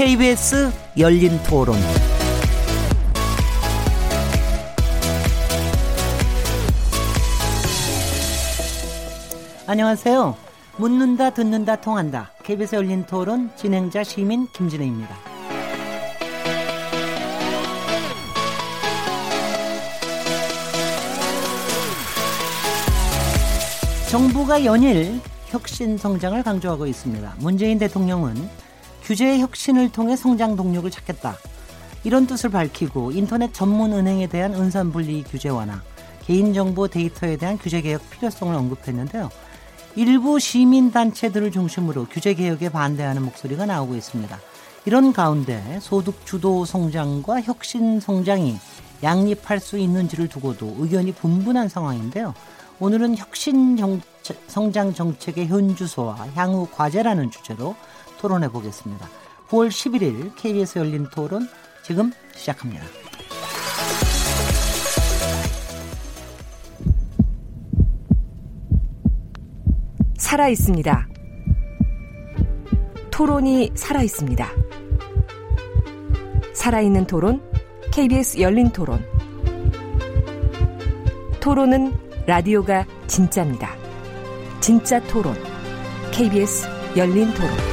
KBS 열린 토론. 안녕하세요. 묻는다, 듣는다, 통한다. KBS 열린 토론 진행자 시민 김진혜입니다. 정부가 연일 혁신 성장을 강조하고 있습니다. 문재인 대통령은 규제의 혁신을 통해 성장 동력을 찾겠다. 이런 뜻을 밝히고 인터넷 전문 은행에 대한 은산 분리 규제 완화, 개인정보 데이터에 대한 규제 개혁 필요성을 언급했는데요. 일부 시민 단체들을 중심으로 규제 개혁에 반대하는 목소리가 나오고 있습니다. 이런 가운데 소득 주도 성장과 혁신 성장이 양립할 수 있는지를 두고도 의견이 분분한 상황인데요. 오늘은 혁신 정, 성장 정책의 현주소와 향후 과제라는 주제로 토론해 보겠습니다. 9월 11일 KBS 열린 토론 지금 시작합니다. 살아 있습니다. 토론이 살아 있습니다. 살아있는 토론, KBS 열린 토론. 토론은 라디오가 진짜입니다. 진짜 토론, KBS 열린 토론.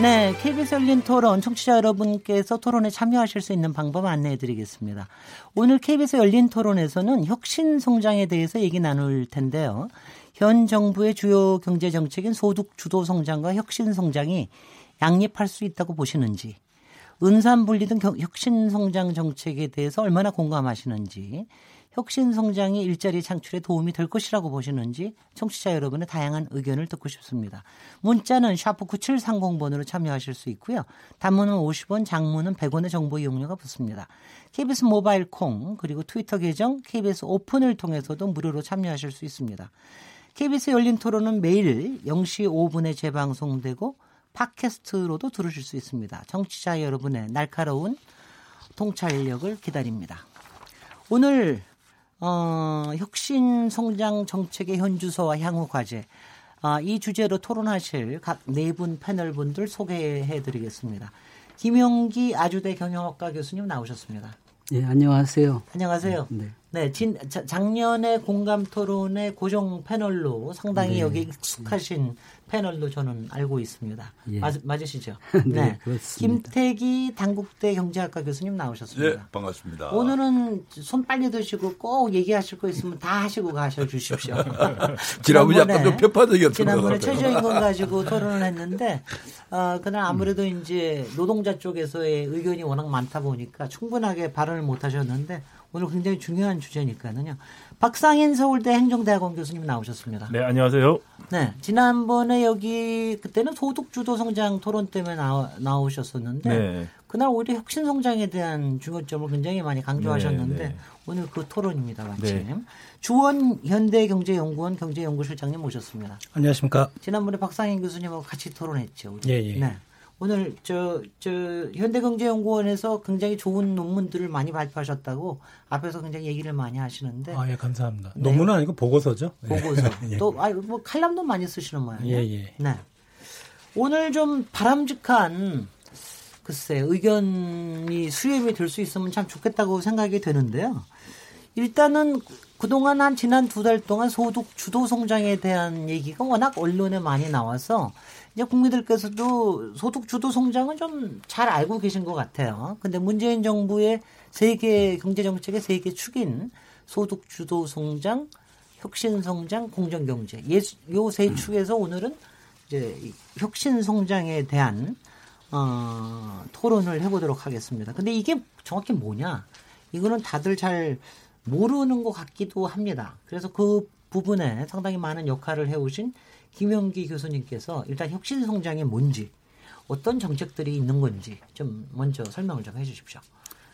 네, KBS 열린 토론 청취자 여러분께서 토론에 참여하실 수 있는 방법 안내해 드리겠습니다. 오늘 KBS 열린 토론에서는 혁신 성장에 대해서 얘기 나눌 텐데요. 현 정부의 주요 경제 정책인 소득 주도 성장과 혁신 성장이 양립할 수 있다고 보시는지, 은산 분리 등 혁신 성장 정책에 대해서 얼마나 공감하시는지, 혁신 성장이 일자리 창출에 도움이 될 것이라고 보시는지 청취자 여러분의 다양한 의견을 듣고 싶습니다. 문자는 샤프 9730번으로 참여하실 수 있고요. 단문은 50원, 장문은 100원의 정보 이용료가 붙습니다. KBS 모바일 콩 그리고 트위터 계정 KBS 오픈을 통해서도 무료로 참여하실 수 있습니다. KBS 열린 토론은 매일 0시 5분에 재방송되고 팟캐스트로도 들으실 수 있습니다. 청취자 여러분의 날카로운 통찰력을 기다립니다. 오늘 어, 혁신 성장 정책의 현주소와 향후 과제 아, 이 주제로 토론하실 각 네 분 패널 분들 소개해 드리겠습니다. 김용기 아주대 경영학과 교수님 나오셨습니다. 예, 안녕하세요. 안녕하세요. 네. 네, 진, 작년에 공감 토론의 고정 패널로 상당히 네. 여기 익숙하신 패널로 저는 알고 있습니다. 예. 맞, 맞으시죠? 네, 네, 그렇습니다. 김태기 당국대 경제학과 교수님 나오셨습니다. 네, 반갑습니다. 오늘은 손 빨리 드시고 꼭 얘기하실 거 있으면 다 하시고 가셔 주십시오. 지난번에 약간 좀 편파적이었던 지난번에 최저임금 가지고 토론을 했는데 어, 그날 아무래도 음. 이제 노동자 쪽에서의 의견이 워낙 많다 보니까 충분하게 발언을 못 하셨는데 오늘 굉장히 중요한 주제니까는요. 박상인 서울대 행정대학원 교수님 나오셨습니다. 네, 안녕하세요. 네, 지난번에 여기 그때는 소득 주도 성장 토론 때문에 나오, 나오셨었는데 네. 그날 오히려 혁신 성장에 대한 중요점을 굉장히 많이 강조하셨는데 네, 네. 오늘 그 토론입니다, 마침. 네. 주원 현대경제연구원 경제연구실장님 모셨습니다. 안녕하십니까. 지난번에 박상인 교수님하고 같이 토론했죠. 우리. 예, 예. 네. 오늘 저, 저 현대경제연구원에서 굉장히 좋은 논문들을 많이 발표하셨다고 앞에서 굉장히 얘기를 많이 하시는데. 아, 예, 감사합니다. 네. 논문은 아니고 보고서죠. 예. 보고서. 예. 또, 아, 뭐 칼럼도 많이 쓰시는 모양이에요. 예, 예. 네. 오늘 좀 바람직한 글쎄 의견이 수렴이 될 수 있으면 참 좋겠다고 생각이 되는데요. 일단은 그동안 한 지난 두 달 동안 소득 주도 성장에 대한 얘기가 워낙 언론에 많이 나와서 이제 국민들께서도 소득 주도 성장은 좀 잘 알고 계신 것 같아요. 근데 문재인 정부의 세계 경제 정책의 세계 축인 소득 주도 성장, 혁신 성장, 공정 경제 요세 축에서 오늘은 이제 혁신 성장에 대한 어, 토론을 해보도록 하겠습니다. 근데 이게 정확히 뭐냐? 이거는 다들 잘 모르는 것 같기도 합니다. 그래서 그 부분에 상당히 많은 역할을 해오신 김영기 교수님께서 일단 혁신 성장이 뭔지 어떤 정책들이 있는 건지 좀 먼저 설명을 좀 해주십시오.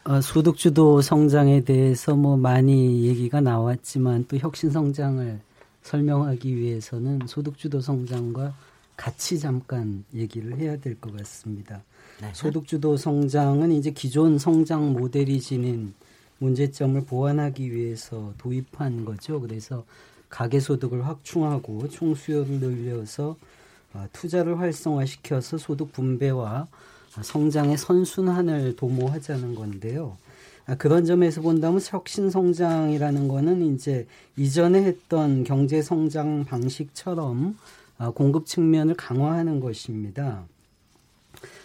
어, 소득주도 성장에 대해서 뭐 많이 얘기가 나왔지만 또 혁신 성장을 설명하기 위해서는 소득주도 성장과 같이 잠깐 얘기를 해야 될 것 같습니다. 네. 소득주도 성장은 이제 기존 성장 모델이 지닌 문제점을 보완하기 위해서 도입한 거죠. 그래서 가계 소득을 확충하고 총 수요를 늘려서 어, 투자를 활성화시켜서 소득 분배와 성장의 선순환을 도모하자는 건데요. 아, 그런 점에서 본다면 혁신 성장이라는 거는 이제 이전에 했던 경제 성장 방식처럼 아, 공급 측면을 강화하는 것입니다.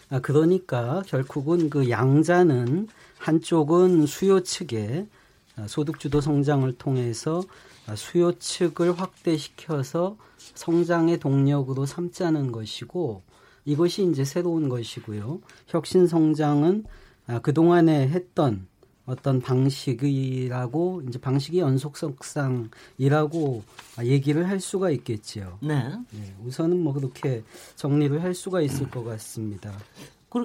아, 그러니까 결국은 그 양자는 한쪽은 수요 측에 소득주도 성장을 통해서 수요 측을 확대시켜서 성장의 동력으로 삼자는 것이고 이것이 이제 새로운 것이고요. 혁신 성장은 그동안에 했던 어떤 방식이라고 이제 방식이 연속성상이라고 얘기를 할 수가 있겠지요. 네. 네. 우선은 뭐 그렇게 정리를 할 수가 있을 것 같습니다.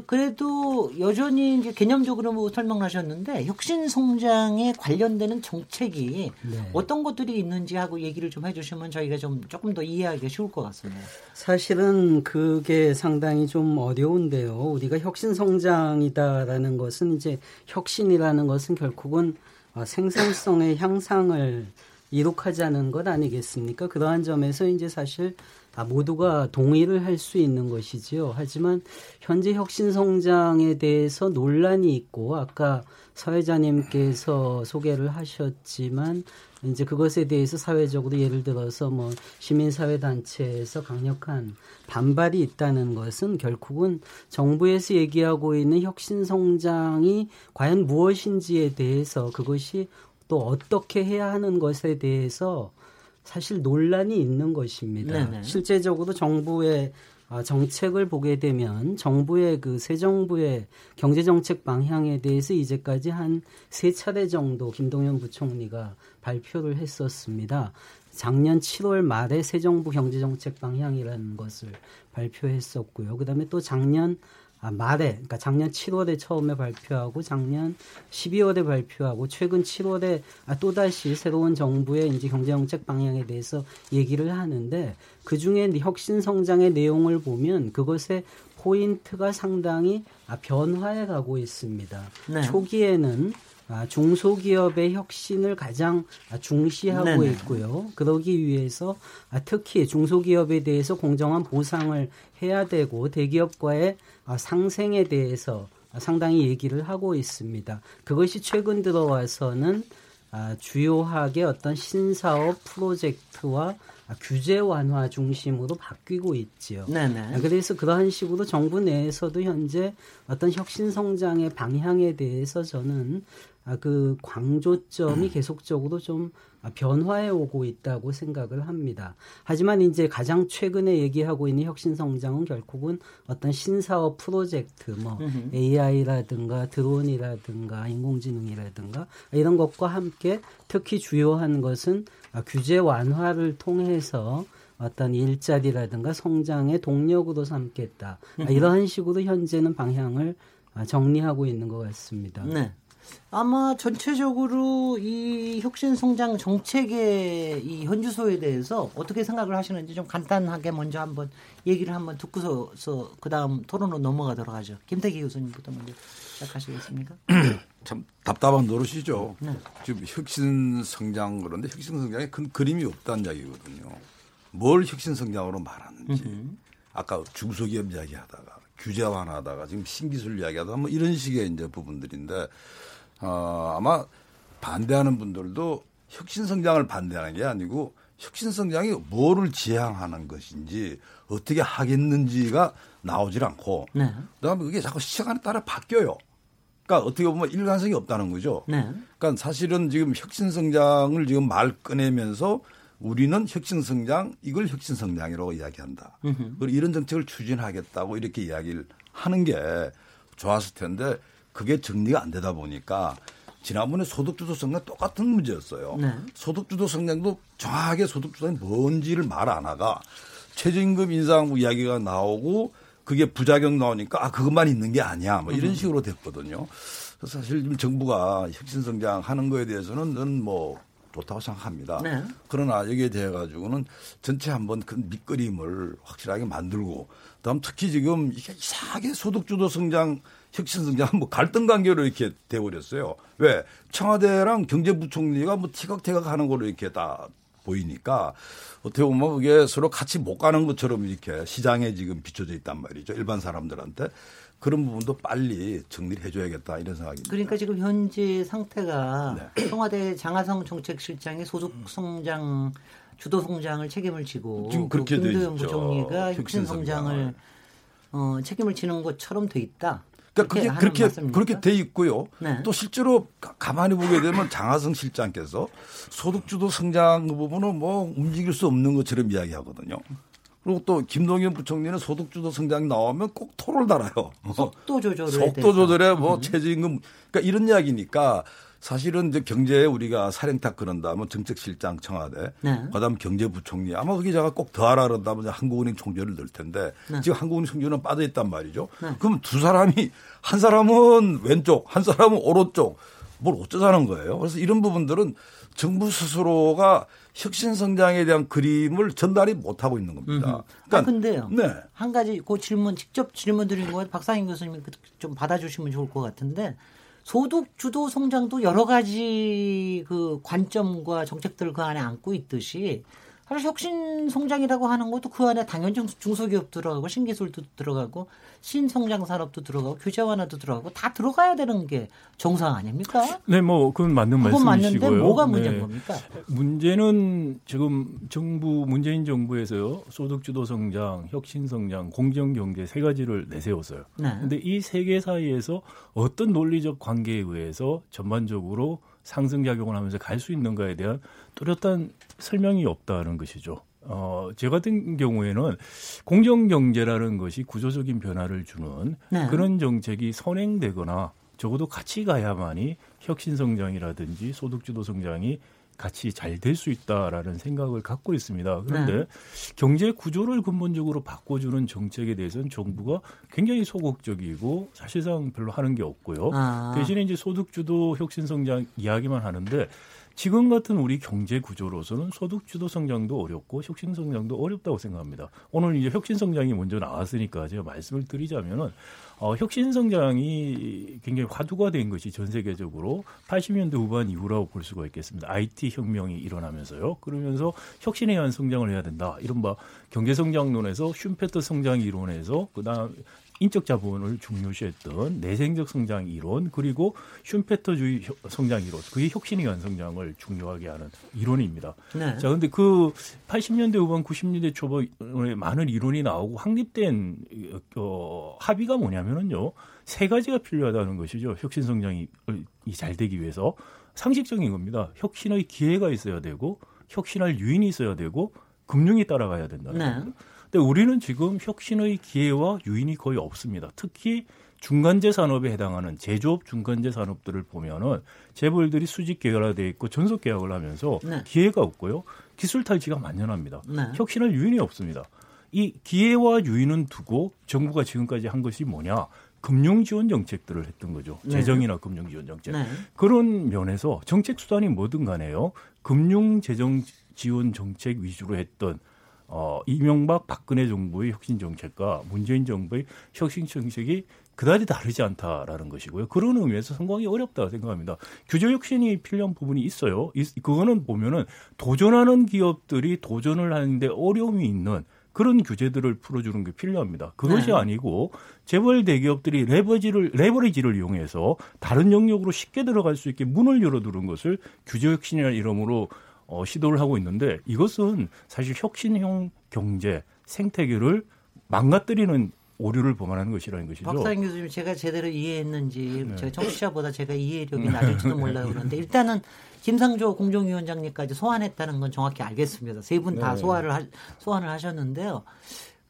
그래도 여전히 이제 개념적으로 뭐 설명하셨는데 혁신 성장에 관련되는 정책이 네. 어떤 것들이 있는지 하고 얘기를 좀 해주시면 저희가 좀 조금 더 이해하기가 쉬울 것 같습니다. 사실은 그게 상당히 좀 어려운데요. 우리가 혁신 성장이다라는 것은 이제 혁신이라는 것은 결국은 어, 생산성의 향상을 이룩하자는 것 아니겠습니까? 그러한 점에서 이제 사실 다 모두가 동의를 할 수 있는 것이지요. 하지만 현재 혁신 성장에 대해서 논란이 있고 아까 사회자님께서 소개를 하셨지만 이제 그것에 대해서 사회적으로 예를 들어서 뭐 시민사회 단체에서 강력한 반발이 있다는 것은 결국은 정부에서 얘기하고 있는 혁신 성장이 과연 무엇인지에 대해서 그것이 또 어떻게 해야 하는 것에 대해서 사실 논란이 있는 것입니다. 네네. 실제적으로 정부의 아, 정책을 보게 되면 정부의 그 새 정부의 경제 정책 방향에 대해서 이제까지 한 세 차례 정도 김동연 부총리가 발표를 했었습니다. 작년 7월 말에 새 정부 경제 정책 방향이라는 것을 발표했었고요. 그다음에 또 작년 아, 말에, 그러니까 작년 7월에 처음에 발표하고 작년 12월에 발표하고 최근 7월에 아, 또다시 새로운 정부의 이제 경제정책 방향에 대해서 얘기를 하는데 그 중에 혁신 성장의 내용을 보면 그것의 포인트가 상당히 아, 변화해 가고 있습니다. 네. 초기에는 아, 중소기업의 혁신을 가장 중시하고 네네. 있고요. 그러기 위해서 아, 특히 중소기업에 대해서 공정한 보상을 해야 되고 대기업과의 아, 상생에 대해서 상당히 얘기를 하고 있습니다. 그것이 최근 들어와서는 주요하게 어떤 신사업 프로젝트와 규제 완화 중심으로 바뀌고 있지요. 네네. 그래서 그러한 식으로 정부 내에서도 현재 어떤 혁신 성장의 방향에 대해서 저는 아, 그 광조점이 계속적으로 좀 변화해 오고 있다고 생각을 합니다. 하지만 이제 가장 최근에 얘기하고 있는 혁신 성장은 결국은 어떤 신사업 프로젝트 뭐 AI라든가 드론이라든가 인공지능이라든가 이런 것과 함께 특히 주요한 것은 규제 완화를 통해서 어떤 일자리라든가 성장의 동력으로 삼겠다. 이러한 식으로 현재는 방향을 정리하고 있는 것 같습니다. 네. 아마 전체적으로 이 혁신 성장 정책의 이 현주소에 대해서 어떻게 생각을 하시는지 좀 간단하게 먼저 한번 얘기를 한번 듣고서 그다음 토론으로 넘어가도록 하죠. 김태기 교수님부터 먼저 시작하시겠습니까? 참 답답한 노릇이죠. 네. 지금 혁신 성장 그런데 혁신 성장에 큰 그림이 없다는 이야기거든요. 뭘 혁신 성장으로 말하는지. 아까 중소기업 이야기하다가 규제 완화하다가 지금 신기술 이야기하다가 뭐 이런 식의 이제 부분들인데 어, 아마 반대하는 분들도 혁신 성장을 반대하는 게 아니고 혁신 성장이 뭐를 지향하는 것인지 어떻게 하겠는지가 나오질 않고 네. 그다음에 그게 자꾸 시간에 따라 바뀌어요. 그러니까 어떻게 보면 일관성이 없다는 거죠. 네. 그러니까 사실은 지금 혁신 성장을 지금 말 꺼내면서 우리는 혁신 성장 이걸 혁신 성장이라고 이야기한다. 그리고 이런 정책을 추진하겠다고 이렇게 이야기를 하는 게 좋았을 텐데 그게 정리가 안 되다 보니까 지난번에 소득주도 성장 똑같은 문제였어요. 네. 소득주도 성장도 정확하게 소득주도는 뭔지를 말 안 하가 최저임금 인상 이야기가 나오고 그게 부작용 나오니까 아 그것만 있는 게 아니야 뭐 이런 식으로 됐거든요. 그래서 사실 지금 정부가 혁신 성장 하는 거에 대해서는 뭐 좋다고 생각합니다. 네. 그러나 여기에 대해 가지고는 전체 한번 그 밑그림을 확실하게 만들고 다음 특히 지금 이게 이상하게 소득주도 성장 혁신 성장 뭐 갈등 관계로 이렇게 돼버렸어요. 왜 청와대랑 경제부총리가 뭐 티격태격 하는 걸로 이렇게 다 보이니까 어떻게 보면 그게 서로 같이 못 가는 것처럼 이렇게 시장에 지금 비춰져 있단 말이죠. 일반 사람들한테. 그런 부분도 빨리 정리를 해줘야겠다 이런 생각입니다. 그러니까 지금 현재 상태가 네. 청와대 장하성 정책실장이 소득 성장 주도 성장을 책임을 지고 지금 그렇게 김도영 부총리가 혁신 성장을 어, 책임을 지는 것처럼 돼 있다. 그러니까 그게 그렇게 말씀입니까? 그렇게 돼 있고요. 네. 또 실제로 가만히 보게 되면 장하성 실장께서 소득주도 성장 부분은 뭐 움직일 수 없는 것처럼 이야기하거든요. 그리고 또 김동연 부총리는 소득주도 성장이 나오면 꼭 토를 달아요. 속도 조절에 속도 조절에 뭐 음. 최저임금 그러니까 이런 이야기니까 사실은 이제 경제에 우리가 사령탑 그런다면 정책실장 청와대, 네. 그다음 경제부총리 아마 제가 꼭 더 하라 그런다면 한국은행 총재를 넣을 텐데 네. 지금 한국은행 총재는 빠져 있단 말이죠. 네. 그럼 두 사람이 한 사람은 왼쪽, 한 사람은 오른쪽 뭘 어쩌자는 거예요. 그래서 이런 부분들은 정부 스스로가 혁신 성장에 대한 그림을 전달이 못 하고 있는 겁니다. 그러니까 아, 근데요. 네. 한 가지 그 질문 직접 질문 드린 거 박상인 교수님이 그좀 받아주시면 좋을 것 같은데 소득 주도 성장도 여러 가지 그 관점과 정책들을 그 안에 안고 있듯이 사실 혁신 성장이라고 하는 것도 그 안에 당연히 중소기업 들어가고 신기술도 들어가고 신성장 산업도 들어가고 규제 완화도 들어가고 다 들어가야 되는 게 정상 아닙니까? 네, 뭐 그건 맞는 그건 말씀이시고요. 맞는데 뭐가 문제인 네. 겁니까? 문제는 지금 정부 문재인 정부에서요 소득주도 성장, 혁신 성장, 공정 경제 세 가지를 내세웠어요. 네. 근데 이세 개 사이에서 어떤 논리적 관계에 의해서 전반적으로 상승작용을 하면서 갈 수 있는가에 대한 뚜렷한 설명이 없다는 것이죠. 어, 제 같은 경우에는 공정경제라는 것이 구조적인 변화를 주는 네. 그런 정책이 선행되거나 적어도 같이 가야만이 혁신성장이라든지 소득주도 성장이 같이 잘 될 수 있다라는 생각을 갖고 있습니다. 그런데 네. 경제 구조를 근본적으로 바꿔주는 정책에 대해서는 정부가 굉장히 소극적이고 사실상 별로 하는 게 없고요. 아. 대신에 이제 소득주도 혁신성장 이야기만 하는데 지금 같은 우리 경제 구조로서는 소득 주도 성장도 어렵고 혁신 성장도 어렵다고 생각합니다. 오늘 이제 혁신 성장이 먼저 나왔으니까 제가 말씀을 드리자면은 어, 혁신 성장이 굉장히 화두가 된 것이 전 세계적으로 80년대 후반 이후라고 볼 수가 있겠습니다. IT 혁명이 일어나면서요. 그러면서 혁신에 의한 성장을 해야 된다. 이른바 경제 성장론에서 슈페터 성장 이론에서 그다음 인적 자본을 중요시했던 내생적 성장 이론 그리고 슌페터주의 성장 이론 그게 혁신에 의한 성장을 중요하게 하는 이론입니다. 네. 자 근데 그 80년대 후반 90년대 초반에 많은 이론이 나오고 확립된 어, 합의가 뭐냐면은요 세 가지가 필요하다는 것이죠. 혁신 성장이 잘 되기 위해서 상식적인 겁니다. 혁신의 기회가 있어야 되고 혁신할 유인이 있어야 되고 금융이 따라가야 된다는 네. 겁니다. 근데 우리는 지금 혁신의 기회와 유인이 거의 없습니다. 특히 중간재 산업에 해당하는 제조업 중간재 산업들을 보면은 재벌들이 수직 계열화돼 있고 전속 계약을 하면서 네. 기회가 없고요. 기술 탈취가 만연합니다. 네. 혁신할 유인이 없습니다. 이 기회와 유인은 두고 정부가 지금까지 한 것이 뭐냐? 금융 지원 정책들을 했던 거죠. 네. 재정이나 금융 지원 정책. 네. 그런 면에서 정책 수단이 뭐든 간에요. 금융 재정 지원 정책 위주로 했던 어, 이명박 박근혜 정부의 혁신 정책과 문재인 정부의 혁신 정책이 그다지 다르지 않다라는 것이고요. 그런 의미에서 성공이 어렵다고 생각합니다. 규제 혁신이 필요한 부분이 있어요. 그거는 보면은 도전하는 기업들이 도전을 하는데 어려움이 있는 그런 규제들을 풀어주는 게 필요합니다. 그것이 네. 아니고 재벌 대기업들이 레버지를 레버리지를 이용해서 다른 영역으로 쉽게 들어갈 수 있게 문을 열어두는 것을 규제 혁신이라는 이름으로 어, 시도를 하고 있는데 이것은 사실 혁신형 경제 생태계를 망가뜨리는 오류를 범하는 것이라는 것이죠. 박사님 교수님 제가 제대로 이해했는지 네. 제가 청취자보다 제가 이해력이 낮을지도 몰라요 그런데 일단은 김상조 공정위원장님까지 소환했다는 건 정확히 알겠습니다. 세 분다 네. 소환을 하, 소환을 하셨는데요.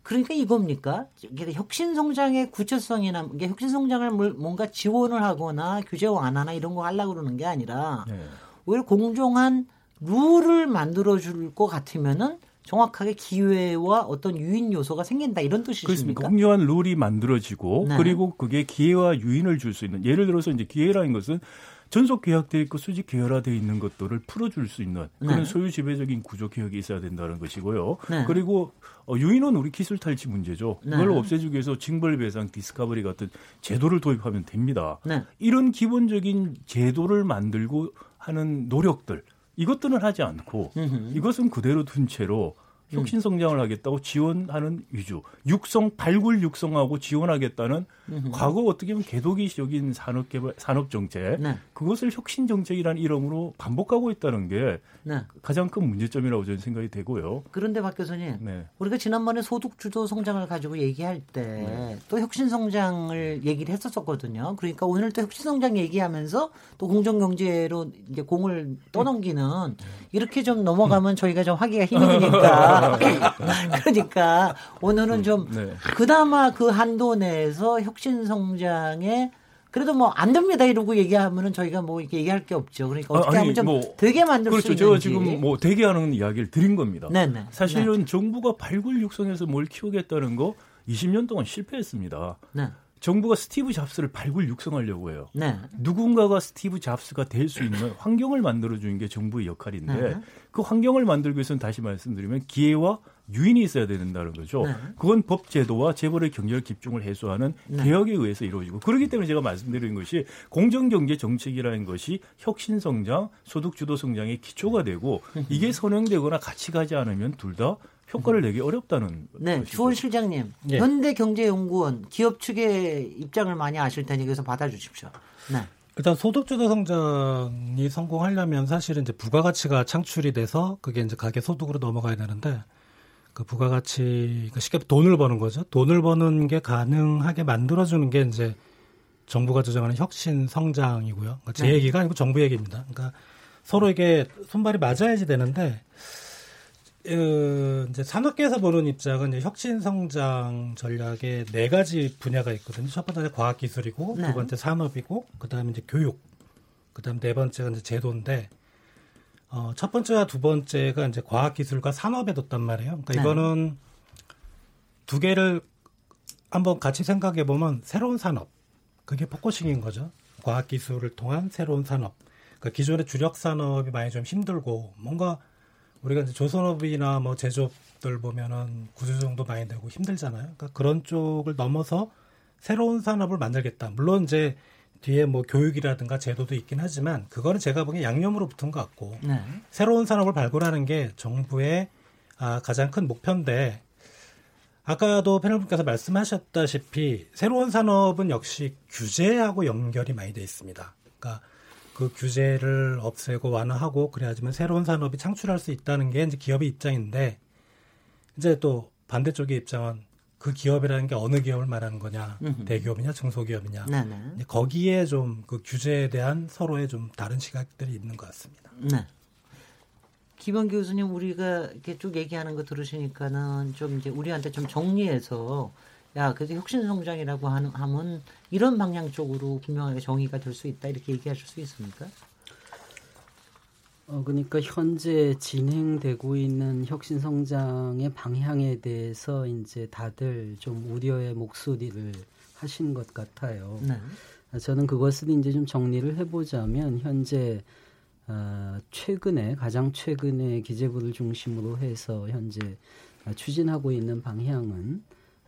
그러니까 이겁니까? 혁신 성장의 구체성이나 혁신 성장을 뭔가 지원을 하거나 규제 완화나 이런 거 하려고 그러는 게 아니라 네. 오히려 공정한 룰을 만들어 줄 것 같으면은 정확하게 기회와 어떤 유인 요소가 생긴다 이런 뜻이십니까? 그렇습니다. 공정한 룰이 만들어지고 네. 그리고 그게 기회와 유인을 줄 수 있는 예를 들어서 이제 기회라는 것은 전속 계약돼 있고 수직 계열화돼 있는 것들을 풀어줄 수 있는 그런 네. 소유 지배적인 구조 개혁이 있어야 된다는 것이고요. 네. 그리고 어, 유인은 우리 기술 탈취 문제죠. 네. 그걸 없애주기 위해서 징벌 배상, 디스커버리 같은 제도를 도입하면 됩니다. 네. 이런 기본적인 제도를 만들고 하는 노력들 이것들은 하지 않고 이것은 그대로 둔 채로 혁신 성장을 하겠다고 지원하는 위주, 육성 발굴 육성하고 지원하겠다는 음흠. 과거 어떻게 보면 개도기적인 산업 개발 산업 정책 네. 그것을 혁신 정책이라는 이름으로 반복하고 있다는 게 네. 가장 큰 문제점이라고 저는 생각이 되고요. 그런데 박 교수님, 네. 우리가 지난번에 소득 주도 성장을 가지고 얘기할 때또 네. 혁신 성장을 얘기를 했었었거든요. 그러니까 오늘 또 혁신 성장 얘기하면서 또 공정 경제로 이제 공을 떠넘기는 이렇게 좀 넘어가면 저희가 좀 하기가 힘드니까 그러니까 오늘은 좀 네. 그나마 그 한도 내에서 혁신 성장에 그래도 뭐 안 됩니다 이러고 얘기하면은 저희가 뭐 이렇게 얘기할 게 없죠. 그러니까 어떻게 아니, 하면 좀 뭐, 되게 만들 그렇죠. 수 있는지. 제가 지금 뭐 되게 하는 이야기를 드린 겁니다. 네네. 사실은 네. 정부가 발굴 육성해서 뭘 키우겠다는 거 20년 동안 실패했습니다. 네. 정부가 스티브 잡스를 발굴 육성하려고 해요. 네. 누군가가 스티브 잡스가 될 수 있는 환경을 만들어주는 게 정부의 역할인데 네. 그 환경을 만들기 위해서는 다시 말씀드리면 기회와 유인이 있어야 된다는 거죠. 네. 그건 법 제도와 재벌의 경제력 집중을 해소하는 네. 개혁에 의해서 이루어지고 그렇기 때문에 제가 말씀드리는 것이 공정 경제 정책이라는 것이 혁신 성장, 소득 주도 성장의 기초가 되고 이게 선행되거나 같이 가지 않으면 둘 다 효과를 내기 어렵다는 네, 것이죠. 주원 실장님, 네. 현대경제연구원 기업 측의 입장을 많이 아실 테니 그래서 받아주십시오. 네. 일단 소득주도 성장이 성공하려면 사실은 이제 부가가치가 창출이 돼서 그게 이제 가계 소득으로 넘어가야 되는데 그 부가가치 그 쉽게 돈을 버는 거죠. 돈을 버는 게 가능하게 만들어주는 게 이제 정부가 주장하는 혁신 성장이고요. 그러니까 제 네. 얘기가 아니고 정부 얘기입니다. 그러니까 서로 이게 손발이 맞아야지 되는데 어, 이제 산업계에서 보는 입장은 이제 혁신 성장 전략에 네 가지 분야가 있거든요. 첫 번째는 과학 기술이고 네. 두 번째 산업이고 그 다음에 이제 교육 그 다음 네 번째가 이제 제도인데 어, 첫 번째와 두 번째가 이제 과학기술과 산업에 뒀단 말이에요. 그러니까 네. 이거는 두 개를 한번 같이 생각해 보면 새로운 산업, 그게 focusing인 거죠. 과학기술을 통한 새로운 산업. 그러니까 기존의 주력 산업이 많이 좀 힘들고 뭔가 우리가 이제 조선업이나 뭐 제조업들 보면은 구조조정도 많이 되고 힘들잖아요. 그러니까 그런 쪽을 넘어서 새로운 산업을 만들겠다. 물론 이제 뒤에 뭐 교육이라든가 제도도 있긴 하지만 그거는 제가 보기엔 양념으로 붙은 것 같고 네. 새로운 산업을 발굴하는 게 정부의 아, 가장 큰 목표인데 아까도 패널분께서 말씀하셨다시피 새로운 산업은 역시 규제하고 연결이 많이 돼 있습니다. 그러니까 그 규제를 없애고 완화하고 그래야지만 새로운 산업이 창출할 수 있다는 게 이제 기업의 입장인데 이제 또 반대쪽의 입장은 그 기업이라는 게 어느 기업을 말하는 거냐, 음흠. 대기업이냐, 중소기업이냐. 네네. 거기에 좀 그 규제에 대한 서로의 좀 다른 시각들이 있는 것 같습니다. 네. 김원 교수님 우리가 이렇게 쭉 얘기하는 거 들으시니까는 좀 이제 우리한테 좀 정리해서 야, 그래서 혁신성장이라고 하면 이런 방향 쪽으로 분명하게 정의가 될 수 있다 이렇게 얘기하실 수 있습니까? 어, 그러니까 현재 진행되고 있는 혁신 성장의 방향에 대해서 이제 다들 좀 우려의 목소리를 하신 것 같아요. 네. 저는 그것을 이제 좀 정리를 해보자면 현재 어, 최근에 가장 최근에 기재부를 중심으로 해서 현재 추진하고 있는 방향은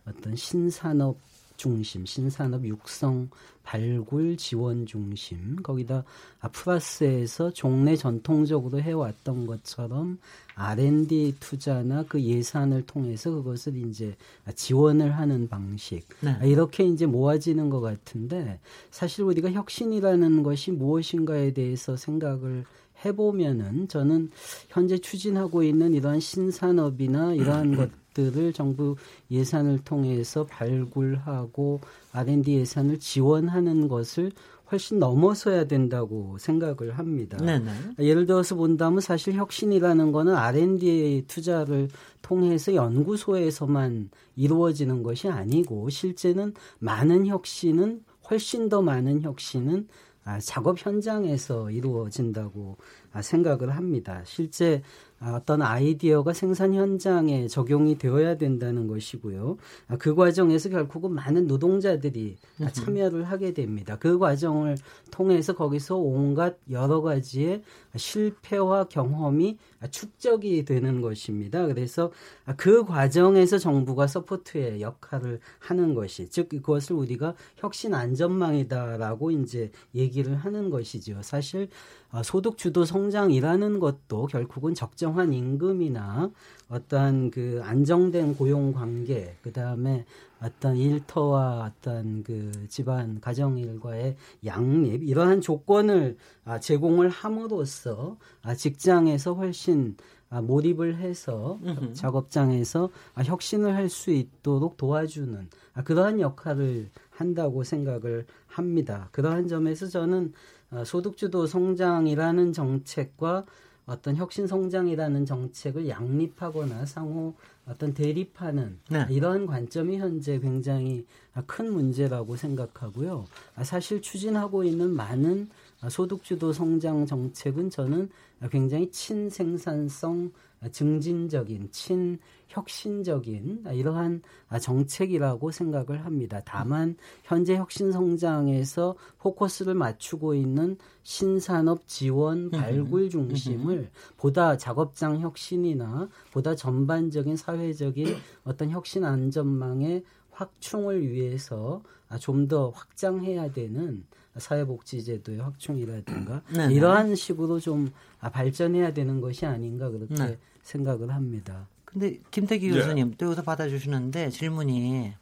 어떤 신산업 중심, 신산업 육성 발굴 지원 중심, 거기다 플러스에서 종래 전통적으로 해왔던 것처럼 R&D 투자나 그 예산을 통해서 그것을 이제 지원을 하는 방식. 네. 이렇게 이제 모아지는 것 같은데 사실 우리가 혁신이라는 것이 무엇인가에 대해서 생각을 해보면은 저는 현재 추진하고 있는 이러한 신산업이나 이러한 것 것들을 정부 예산을 통해서 발굴하고 R&D 예산을 지원하는 것을 훨씬 넘어서야 된다고 생각을 합니다. 네네. 예를 들어서 본다면 사실 혁신이라는 거는 R&D 투자를 통해서 연구소에서만 이루어지는 것이 아니고 실제는 많은 혁신은 훨씬 더 많은 혁신은 아, 작업 현장에서 이루어진다고 아, 생각을 합니다. 실제 아, 어떤 아이디어가 생산 현장에 적용이 되어야 된다는 것이고요. 아, 그 과정에서 결국은 많은 노동자들이 참여를 하게 됩니다. 그 과정을 통해서 거기서 온갖 여러 가지의 실패와 경험이 축적이 되는 것입니다. 그래서 그 과정에서 정부가 support의 역할을 하는 것이 즉 그것을 우리가 혁신 안전망이다라고 이제 얘기를 하는 것이죠. 사실 아, 소득 주도 성장이라는 것도 결국은 적정한 임금이나 어떤 그 안정된 고용 관계, 그 다음에 어떤 일터와 어떤 그 집안 가정 일과의 양립 이러한 조건을 아, 제공을 함으로써 아, 직장에서 훨씬 몰입을 해서 작업장에서 혁신을 할 수 있도록 도와주는 그러한 역할을 한다고 생각을 합니다. 그러한 점에서 저는 어, 소득주도 성장이라는 정책과 어떤 혁신 성장이라는 정책을 양립하거나 상호 어떤 대립하는 네. 이런 관점이 현재 굉장히 큰 문제라고 생각하고요. 아, 사실 추진하고 있는 많은 소득주도 성장 정책은 저는 굉장히 친생산성 증진적인 친혁신적인 이러한 정책이라고 생각을 합니다. 다만 현재 혁신 성장에서 포커스를 맞추고 있는 신산업 지원 발굴 중심을 보다 작업장 혁신이나 보다 전반적인 사회적인 어떤 혁신 안전망의 확충을 위해서 좀 더 확장해야 되는 사회복지제도의 확충이라든가 네네. 이러한 식으로 좀 발전해야 되는 것이 아닌가 그렇게 네. 생각을 합니다. 근데 김태기 네. 교수님 또 여기서 받아주시는데 질문이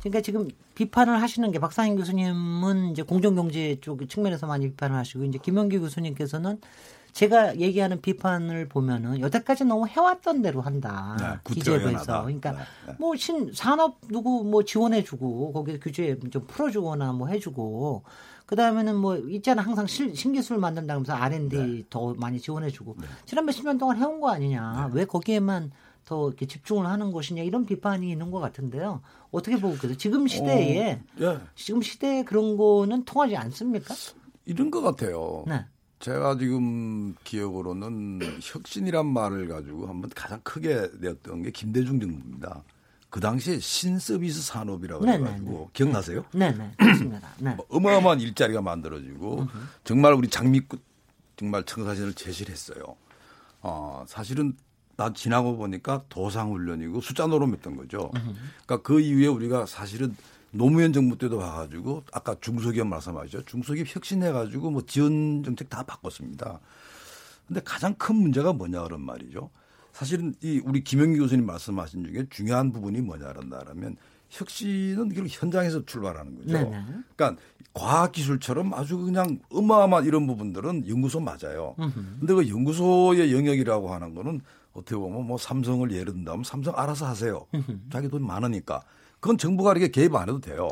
그러니까 지금 비판을 하시는 게 박상인 교수님은 이제 공정경제 쪽 측면에서 많이 비판을 하시고 이제 김영기 교수님께서는 제가 얘기하는 비판을 보면은 여태까지 너무 해왔던 대로 한다. 네, 기재부에서. 그러니까 네, 네. 뭐신 산업 누구 뭐 지원해주고 거기서 규제 좀 풀어주거나 뭐 해주고 그 다음에는 뭐 있잖아 항상 실, 신기술 만든다면서 R&D 네. 더 많이 지원해주고 네. 지난 몇십 년 동안 해온 거 아니냐. 네. 왜 거기에만 더 이렇게 집중을 하는 것이냐 이런 비판이 있는 것 같은데요. 어떻게 보고 계세요? 지금 시대에 어, 예. 지금 시대에 그런 거는 통하지 않습니까? 이런 것 같아요. 네. 제가 지금 기억으로는 혁신이란 말을 가지고 한번 가장 크게 내었던 게 김대중 정부입니다. 그 당시에 신서비스 산업이라고 네, 네, 해가지고 네네. 기억나세요? 네네 그렇습니다. 네. 뭐 어마어마한 일자리가 만들어지고 정말 우리 장미꽃 정말 청사진을 제시를 했어요. 어, 사실은 나 지나고 보니까 도상 훈련이고 숫자 노름했던 거죠. 그러니까 그 이후에 우리가 사실은 노무현 정부 때도 와가지고 아까 중소기업 말씀하셨죠. 중소기업 혁신해가지고 뭐 지원 정책 다 바꿨습니다. 근데 가장 큰 문제가 뭐냐 그런 말이죠. 사실은 이 우리 김영기 교수님 말씀하신 중에 중요한 부분이 뭐냐 그런다면 혁신은 결국 현장에서 출발하는 거죠. 네네. 그러니까 과학기술처럼 아주 그냥 어마어마한 이런 부분들은 연구소 맞아요. 근데 그 연구소의 영역이라고 하는 거는 어떻게 보면 뭐 삼성을 예를 든다면 삼성 알아서 하세요. 자기 돈 많으니까. 그건 정부가 이렇게 개입 안 해도 돼요.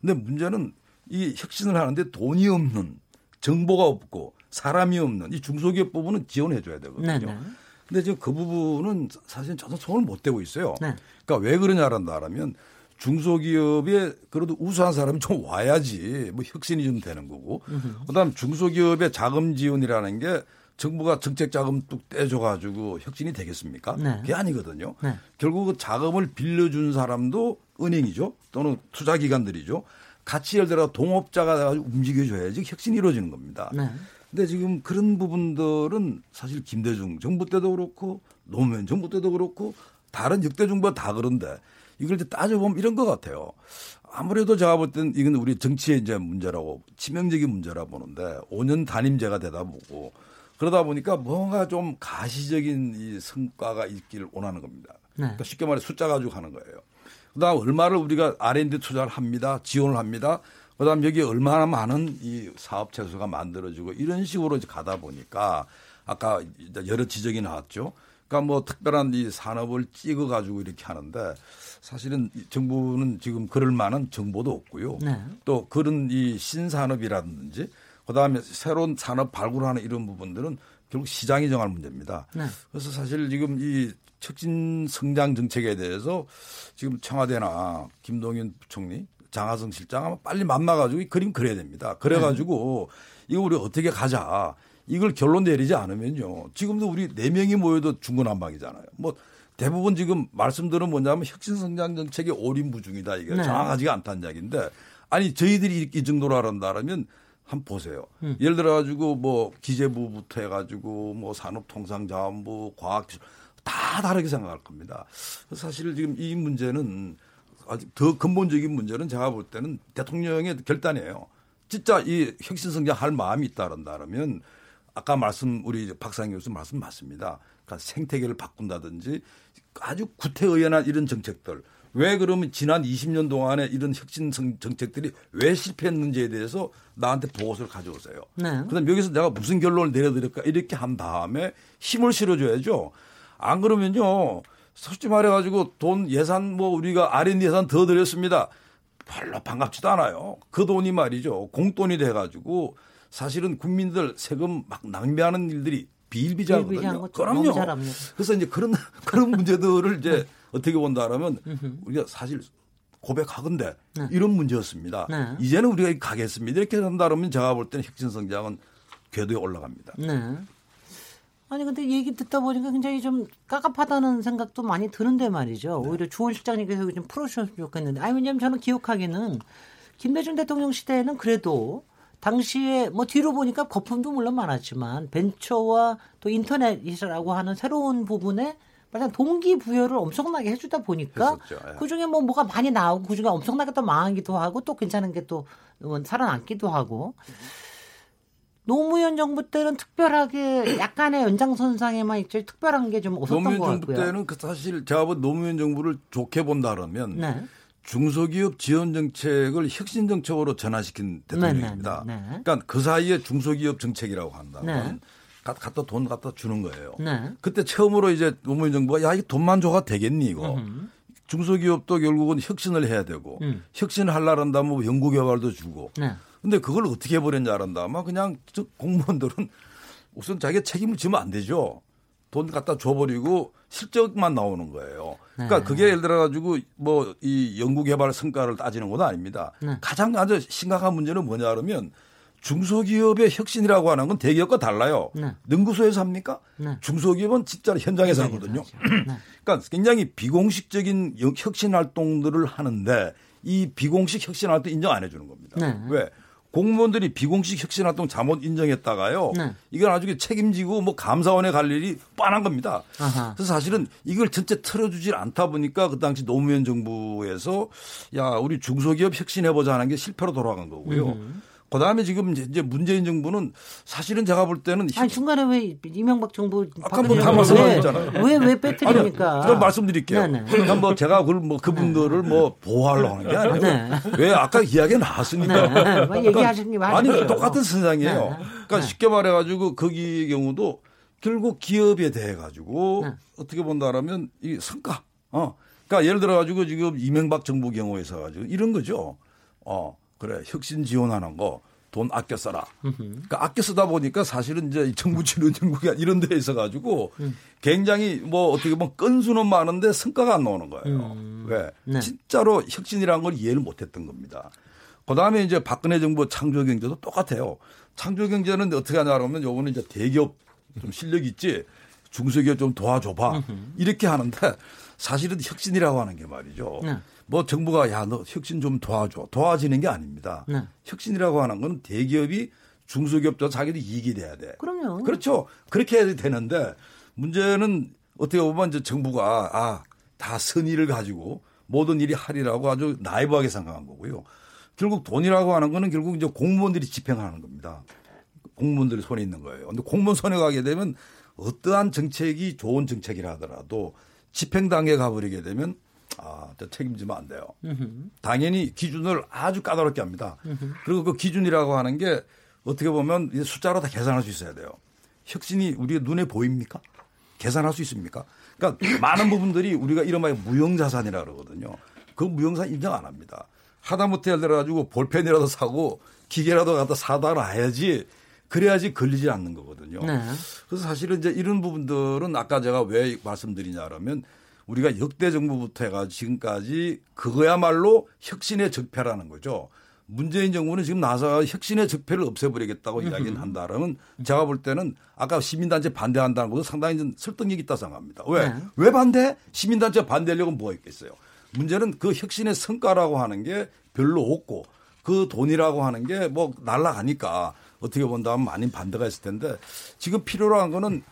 근데 문제는 이 혁신을 하는데 돈이 없는 정보가 없고 사람이 없는 이 중소기업 부분은 지원해 줘야 되거든요. 네네. 근데 지금 그 부분은 사실 저도 손을 못 대고 있어요. 네. 그러니까 왜 그러냐라면 중소기업에 그래도 우수한 사람이 좀 와야지 뭐 혁신이 좀 되는 거고. 그다음 중소기업의 자금 지원이라는 게 정부가 정책 자금 뚝 떼줘 가지고 혁신이 되겠습니까? 네. 그게 아니거든요. 네. 결국 그 자금을 빌려준 사람도 은행이죠. 또는 투자기관들이죠. 같이 예를 들어 동업자가 움직여줘야지 혁신이 이루어지는 겁니다. 네. 근데 지금 그런 부분들은 사실 김대중 정부 때도 그렇고 노무현 정부 때도 그렇고 다른 역대 정부가 다 그런데 이걸 이제 따져보면 이런 것 같아요. 아무래도 제가 볼 때는 이건 우리 정치의 이제 문제라고 치명적인 문제라 보는데 5년 단임제가 되다 보고 그러다 보니까 뭔가 좀 가시적인 이 성과가 있기를 원하는 겁니다. 네. 그러니까 쉽게 말해 숫자 가지고 하는 거예요. 그다음 얼마를 우리가 R&D 투자를 합니다. 지원을 합니다. 그다음 여기 얼마나 많은 이 사업 체수가 만들어지고 이런 식으로 이제 가다 보니까 아까 여러 지적이 나왔죠. 그러니까 뭐 특별한 이 산업을 찍어 가지고 이렇게 하는데 사실은 정부는 지금 그럴 만한 정보도 없고요. 네. 또 그런 이 신산업이라든지 그다음에 새로운 산업 발굴하는 이런 부분들은 결국 시장이 정할 문제입니다. 네. 그래서 사실 지금 이 척진 성장 정책에 대해서 지금 청와대나 김동연 부총리, 장하성 실장 아마 빨리 만나가지고 이 그림 그려야 됩니다. 그래가지고 네. 이거 우리 어떻게 가자. 이걸 결론 내리지 않으면요. 지금도 우리 네 명이 모여도 중구난방이잖아요. 뭐 대부분 지금 말씀들은 뭐냐면 혁신성장 정책의 오림부중이다 이게 네. 정확하지가 않다는 이야기인데 아니 저희들이 이 정도로 알았다라면 한번 보세요. 음. 예를 들어 가지고 뭐 기재부부터 해가지고 뭐 산업통상자원부 과학기술 다 다르게 생각할 겁니다. 사실 지금 이 문제는 아직 더 근본적인 문제는 제가 볼 때는 대통령의 결단이에요. 진짜 이 혁신성장 할 마음이 있다는다면 아까 말씀 우리 박상희 교수 말씀 맞습니다. 그러니까 생태계를 바꾼다든지 아주 구태의연한 이런 정책들 왜 그러면 지난 20년 동안에 이런 혁신 정책들이 왜 실패했는지에 대해서 나한테 보고서를 가져오세요. 네. 그다음 여기서 내가 무슨 결론을 내려드릴까 이렇게 한 다음에 힘을 실어줘야죠. 안 그러면요. 솔직히 말해가지고 돈 예산 뭐 우리가 R&D 예산 더 들였습니다. 별로 반갑지도 않아요. 그 돈이 말이죠. 공돈이 돼가지고 사실은 국민들 세금 막 낭비하는 일들이 비일비재하거든요. 그럼요. 그래서 이제 그런 그런 문제들을 이제 어떻게 본다라면 우리가 사실 고백하건데 네. 이런 문제였습니다. 네. 이제는 우리가 가겠습니다. 이렇게 한다면 제가 볼 때는 혁신 성장은 궤도에 올라갑니다. 네. 아니 근데 얘기 듣다 보니까 굉장히 좀 깝깝하다는 생각도 많이 드는데 말이죠. 네. 오히려 주원 실장님께서 좀 풀어주셨으면 좋겠는데. 아니 왜냐면 저는 기억하기는 김대중 대통령 시대에는 그래도 당시에 뭐 뒤로 보니까 거품도 물론 많았지만 벤처와 또 인터넷이라고 하는 새로운 부분에 마냥 동기부여를 엄청나게 해주다 보니까 예. 그 중에 뭐 뭐가 많이 나오고 그 중에 엄청나게 또 망하기도 하고 또 괜찮은 게 또 살아남기도 하고 노무현 정부 때는 특별하게 약간의 연장선상에만 있죠. 특별한 게 좀 없었던 것 같고요. 노무현 정부 때는 그 사실 제가 본 노무현 정부를 좋게 본다 그러면 네. 중소기업 지원 정책을 혁신 정책으로 전환시킨 대통령입니다. 네, 네, 네. 그러니까 그 사이에 중소기업 정책이라고 한다면 갖다 돈 갖다 주는 거예요. 그때 처음으로 이제 노무현 정부가 야, 이 돈만 줘가 되겠니 이거. 음흠. 중소기업도 결국은 혁신을 해야 되고 음. 혁신을 하려고 한다면 뭐 연구개발도 주고 네. 근데 그걸 어떻게 해버렸냐 한다. 아마 그냥 공무원들은 우선 자기가 책임을 지면 안 되죠. 돈 갖다 줘버리고 실적만 나오는 거예요. 그러니까 네. 그게 예를 들어 가지고 뭐 이 연구개발 성과를 따지는 건 아닙니다. 네. 가장 아주 심각한 문제는 뭐냐 그러면 중소기업의 혁신이라고 하는 건 대기업과 달라요. 네. 능구소에서 합니까? 네. 중소기업은 진짜로 현장에서 하거든요. 네. 그러니까 굉장히 비공식적인 혁신 활동들을 하는데 이 비공식 혁신 활동 인정 안 해주는 겁니다. 네. 왜? 공무원들이 비공식 혁신 활동 잘못 인정했다가요. 네. 이건 나중에 책임지고 뭐 감사원에 갈 일이 뻔한 겁니다. 아하. 그래서 사실은 이걸 전체 틀어주질 않다 보니까 그 당시 노무현 정부에서 야 우리 중소기업 혁신해보자 하는 게 실패로 돌아간 거고요. 음. 그 다음에 지금 이제 문재인 정부는 사실은 제가 볼 때는 아니 중간에 왜 이명박 정부 아까 뭐다 말씀하셨잖아요. 왜왜 빼뜨립니까? 그럼 말씀드릴게요. 네네. 그러니까 뭐 제가 그걸 뭐 그분들을 뭐 보호하려고 하는 게 아니고 네. 왜 아까 이야기 나왔으니까. 네. 뭐 얘기하시는 그러니까 아니 똑같은 세상이에요. 네. 그러니까 쉽게 말해가지고 거기 경우도 결국 기업에 대해 가지고 네. 어떻게 본다라면 이 성과. 어. 그러니까 예를 들어 가지고 지금 이명박 정부 경우에서 가지고 이런 거죠. 어. 그래 혁신 지원하는 거 돈 아껴 써라. 그러니까 아껴 쓰다 보니까 사실은 이제 정부 지원 정국이 이런 데에 있어 가지고 음. 굉장히 뭐 어떻게 보면 건수는 많은데 성과가 안 나오는 거예요. 음. 왜? 네. 진짜로 혁신이라는 걸 이해를 못 했던 겁니다. 그 다음에 이제 박근혜 정부 창조 경제도 똑같아요. 창조 경제는 어떻게 하냐 그러면 요거는 이제 대기업 좀 실력 있지 중소기업 좀 도와줘 봐. 이렇게 하는데 사실은 혁신이라고 하는 게 말이죠. 네. 뭐 정부가 야 너 혁신 좀 도와줘 도와지는 게 아닙니다. 네. 혁신이라고 하는 건 대기업이 중소기업도 자기도 이익이 돼야 돼. 그럼요. 그렇죠. 그렇게 해야 되는데 문제는 어떻게 보면 이제 정부가 아 다 선의를 가지고 모든 일이 하리라고 아주 나이브하게 생각한 거고요. 결국 돈이라고 하는 거는 결국 이제 공무원들이 집행하는 겁니다. 공무원들이 손에 있는 거예요. 근데 공무원 손에 가게 되면 어떠한 정책이 좋은 정책이라 하더라도 집행 단계에 가버리게 되면 아, 책임지면 안 돼요. 당연히 기준을 아주 까다롭게 합니다. 그리고 그 기준이라고 하는 게 어떻게 보면 숫자로 다 계산할 수 있어야 돼요. 혁신이 우리가 눈에 보입니까? 계산할 수 있습니까? 그러니까 많은 부분들이 우리가 이른바 무형자산이라 그러거든요. 그 무형자산 인정 안 합니다. 하다못해 예를 들어가지고 볼펜이라도 사고 기계라도 갖다 사다 놔야지 그래야지 걸리지 않는 거거든요. 네. 그래서 사실은 이제 이런 부분들은 아까 제가 왜 말씀드리냐 그러면 우리가 역대 정부부터 해가 지금까지 그거야말로 혁신의 적폐라는 거죠. 문재인 정부는 지금 나서 혁신의 적폐를 없애버리겠다고 이야기는 한다라면 제가 볼 때는 아까 시민단체 반대한다는 것도 상당히 좀 설득력 있다 생각합니다. 왜? 네. 왜 반대? 시민단체 반대하려고 뭐가 있겠어요? 문제는 그 혁신의 성과라고 하는 게 별로 없고 그 돈이라고 하는 게 뭐 날라가니까 어떻게 본다면 많은 반대가 있을 텐데 지금 필요로 한 거는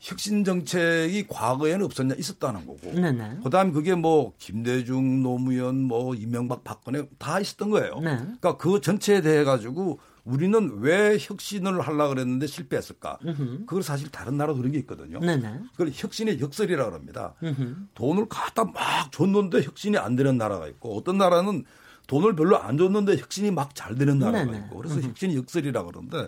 혁신 정책이 과거에는 없었냐 있었다는 거고. 네네. 그다음에 그게 뭐 김대중, 노무현, 뭐 이명박, 박근혜 다 있었던 거예요. 네. 그러니까 그 전체에 대해 가지고 우리는 왜 혁신을 하려 그랬는데 실패했을까? 으흠. 그걸 사실 다른 나라도 그런 게 있거든요. 네네. 그걸 혁신의 역설이라 고 그럽니다. 으흠. 돈을 갖다 막 줬는데 혁신이 안 되는 나라가 있고 어떤 나라는 돈을 별로 안 줬는데 혁신이 막 잘 되는 나라가. 있고 그래서 으흠. 혁신의 역설이라 그러는데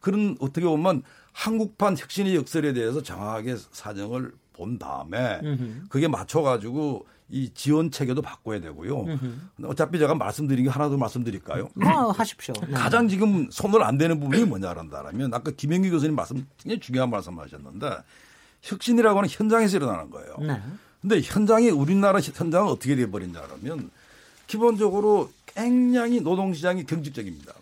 그런 어떻게 보면 한국판 혁신의 역설에 대해서 정확하게 사정을 본 다음에 그게 맞춰가지고 이 지원 체계도 바꿔야 되고요. 어차피 제가 말씀드린 게 하나 더 말씀드릴까요? 뭐 하십시오. 네. 가장 지금 손을 안 대는 부분이 뭐냐란다면 아까 김영기 교수님 말씀 굉장히 중요한 말씀하셨는데 혁신이라고 하는 현장에서 일어나는 거예요. 네. 근데 현장이 우리나라 현장은 어떻게 돼 버린냐면 기본적으로 굉장히 노동시장이 경직적입니다.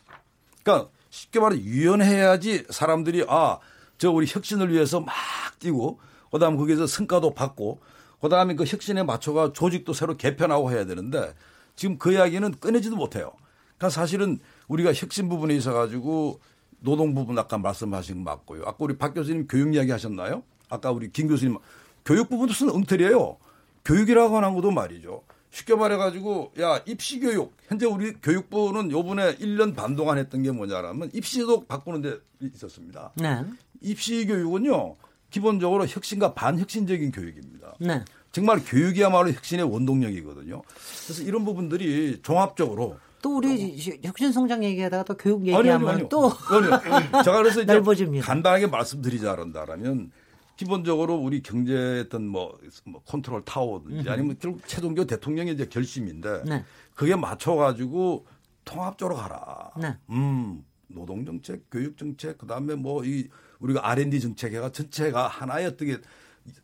그러니까 쉽게 말해 유연해야지 사람들이 아, 저 우리 혁신을 위해서 막 뛰고 그다음 거기에서 성과도 받고 그다음에 그 혁신에 맞춰가 조직도 새로 개편하고 해야 되는데 지금 그 이야기는 꺼내지도 못해요. 그러니까 사실은 우리가 혁신 부분에 있어 가지고 노동 부분 아까 말씀하신 거 맞고요. 아까 우리 박 교수님 교육 이야기 하셨나요? 아까 우리 김 교수님 교육 부분도 쓰는 엉터리예요. 교육이라고 하는 것도 말이죠. 쉽게 말해가지고 야 입시 교육 현재 우리 교육부는 요번에 1년 반 동안 했던 게 뭐냐라면 입시도 바꾸는 데 있었습니다. 네. 입시 교육은요 기본적으로 혁신과 반혁신적인 교육입니다. 네. 정말 교육이야말로 혁신의 원동력이거든요. 그래서 이런 부분들이 종합적으로 또 우리 혁신 성장 얘기하다가 또 교육 얘기하면 아니, 아니, 또 아니, 제가 그래서 이제 간단하게 말씀드리자 그런다면 기본적으로 우리 경제 어떤 뭐, 뭐 컨트롤 타워든지 아니면 결국 최종교 대통령의 이제 결심인데 네. 그게 맞춰가지고 통합적으로 가라. 네. 음, 노동 정책, 교육 정책, 그다음에 뭐 이 우리가 R&D 정책해가 전체가 하나의 어떻게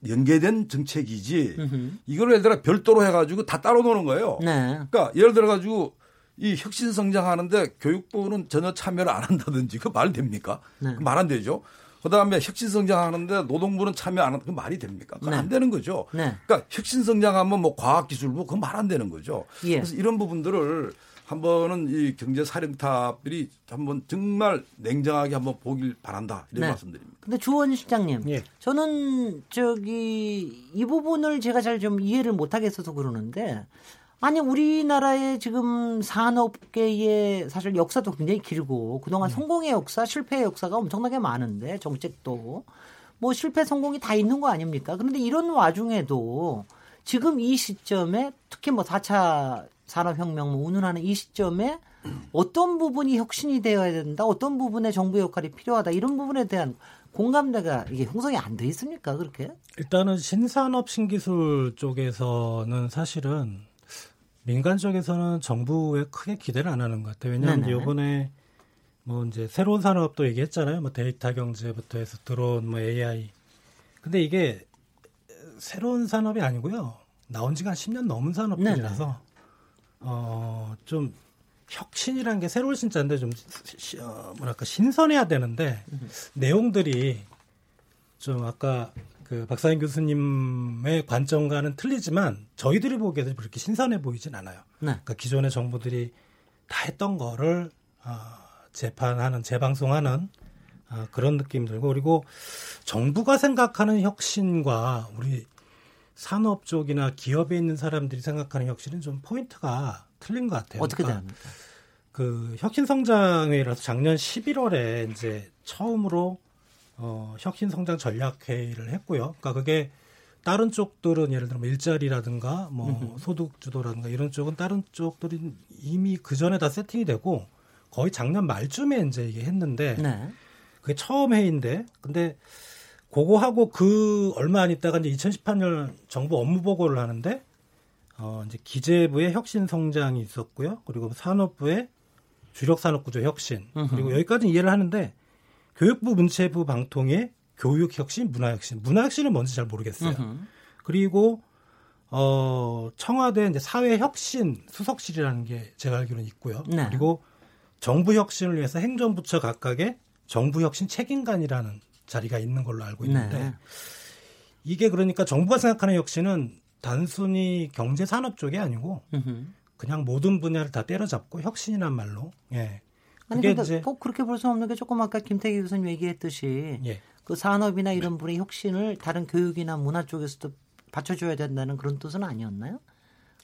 연계된 정책이지 이걸 예를 들어 별도로 해가지고 다 따로 노는 거예요. 네. 그러니까 예를 들어가지고 이 혁신 성장하는데 교육부는 전혀 참여를 안 한다든지 그 말 됩니까? 네. 말안 되죠. 그다음에 혁신 성장하는데 노동부는 참여 안 하는 그 말이 됩니까? 그건 네. 안 되는 거죠. 네. 그러니까 혁신 성장하면 뭐 과학기술부 그건 말안 되는 거죠. 예. 그래서 이런 부분들을 한번은 이 경제 사령탑들이 한번 정말 냉정하게 한번 보길 바란다 이런 네. 말씀드립니다. 근데 주원 실장님, 예. 저는 저기 이 부분을 제가 잘 좀 이해를 못 하겠어서 그러는데 아니 우리나라의 지금 산업계의 사실 역사도 굉장히 길고 그동안 음. 성공의 역사, 실패의 역사가 엄청나게 많은데 정책도 뭐 실패 성공이 다 있는 거 아닙니까? 그런데 이런 와중에도 지금 이 시점에 특히 뭐 4차 산업혁명 뭐 운운하는 이 시점에 어떤 부분이 혁신이 되어야 된다, 어떤 부분에 정부 역할이 필요하다 이런 부분에 대한 공감대가 이게 형성이 안 돼 있습니까 그렇게? 일단은 신산업 신기술 쪽에서는 사실은 민간 쪽에서는 정부에 크게 기대를 안 하는 것 같아요. 왜냐하면 네네. 이번에 뭐 이제 새로운 산업도 얘기했잖아요. 뭐 데이터 경제부터 해서 드론, 뭐 AI. 근데 이게 새로운 산업이 아니고요. 나온 지가 한 10년 넘은 산업들이라서 어, 좀 혁신이라는 게 새로운 신자인데 좀 시, 어, 뭐랄까 신선해야 되는데 음. 내용들이 좀 아까 그 박사인 교수님의 관점과는 틀리지만 저희들이 보기에도 그렇게 신선해 보이진 않아요. 네. 그러니까 기존의 정부들이 다 했던 거를 어, 재판하는 재방송하는 어, 그런 느낌 들고 그리고 정부가 생각하는 혁신과 우리 산업 쪽이나 기업에 있는 사람들이 생각하는 혁신은 좀 포인트가 틀린 것 같아요. 어떻게 그러니까 됩니까? 그 혁신 성장회라서 작년 11월에 이제 처음으로 어, 혁신 성장 전략 회의를 했고요. 그러니까 그게 다른 쪽들은 예를 들면 일자리라든가 뭐 소득 주도라든가 이런 쪽은 다른 쪽들이 이미 그 전에 다 세팅이 되고 거의 작년 말쯤에 이제 이게 했는데 네. 그게 처음 회의인데 근데 그거 하고 그 얼마 안 있다가 이제 2018년 정부 업무 보고를 하는데 어 이제 기재부의 혁신 성장이 있었고요. 그리고 산업부의 주력 산업 구조 혁신 그리고 여기까지 이해를 하는데 교육부 문체부 방통의 교육 혁신, 문화 혁신. 문화 혁신은 뭔지 잘 모르겠어요. 으흠. 그리고 어 청와대 이제 사회 혁신 수석실이라는 게 제가 알기로는 있고요. 네. 그리고 정부 혁신을 위해서 행정부처 각각의 정부 혁신 책임관이라는 자리가 있는 걸로 알고 있는데 네. 이게 그러니까 정부가 생각하는 혁신은 단순히 경제 산업 쪽이 아니고 그냥 모든 분야를 다 때려잡고 혁신이란 말로 예. 아니 근데 이제, 꼭 그렇게 볼수 없는 게 조금 아까 김태기 교수님 얘기했듯이 예. 그 산업이나 이런 분의 혁신을 다른 교육이나 문화 쪽에서도 받쳐줘야 된다는 그런 뜻은 아니었나요?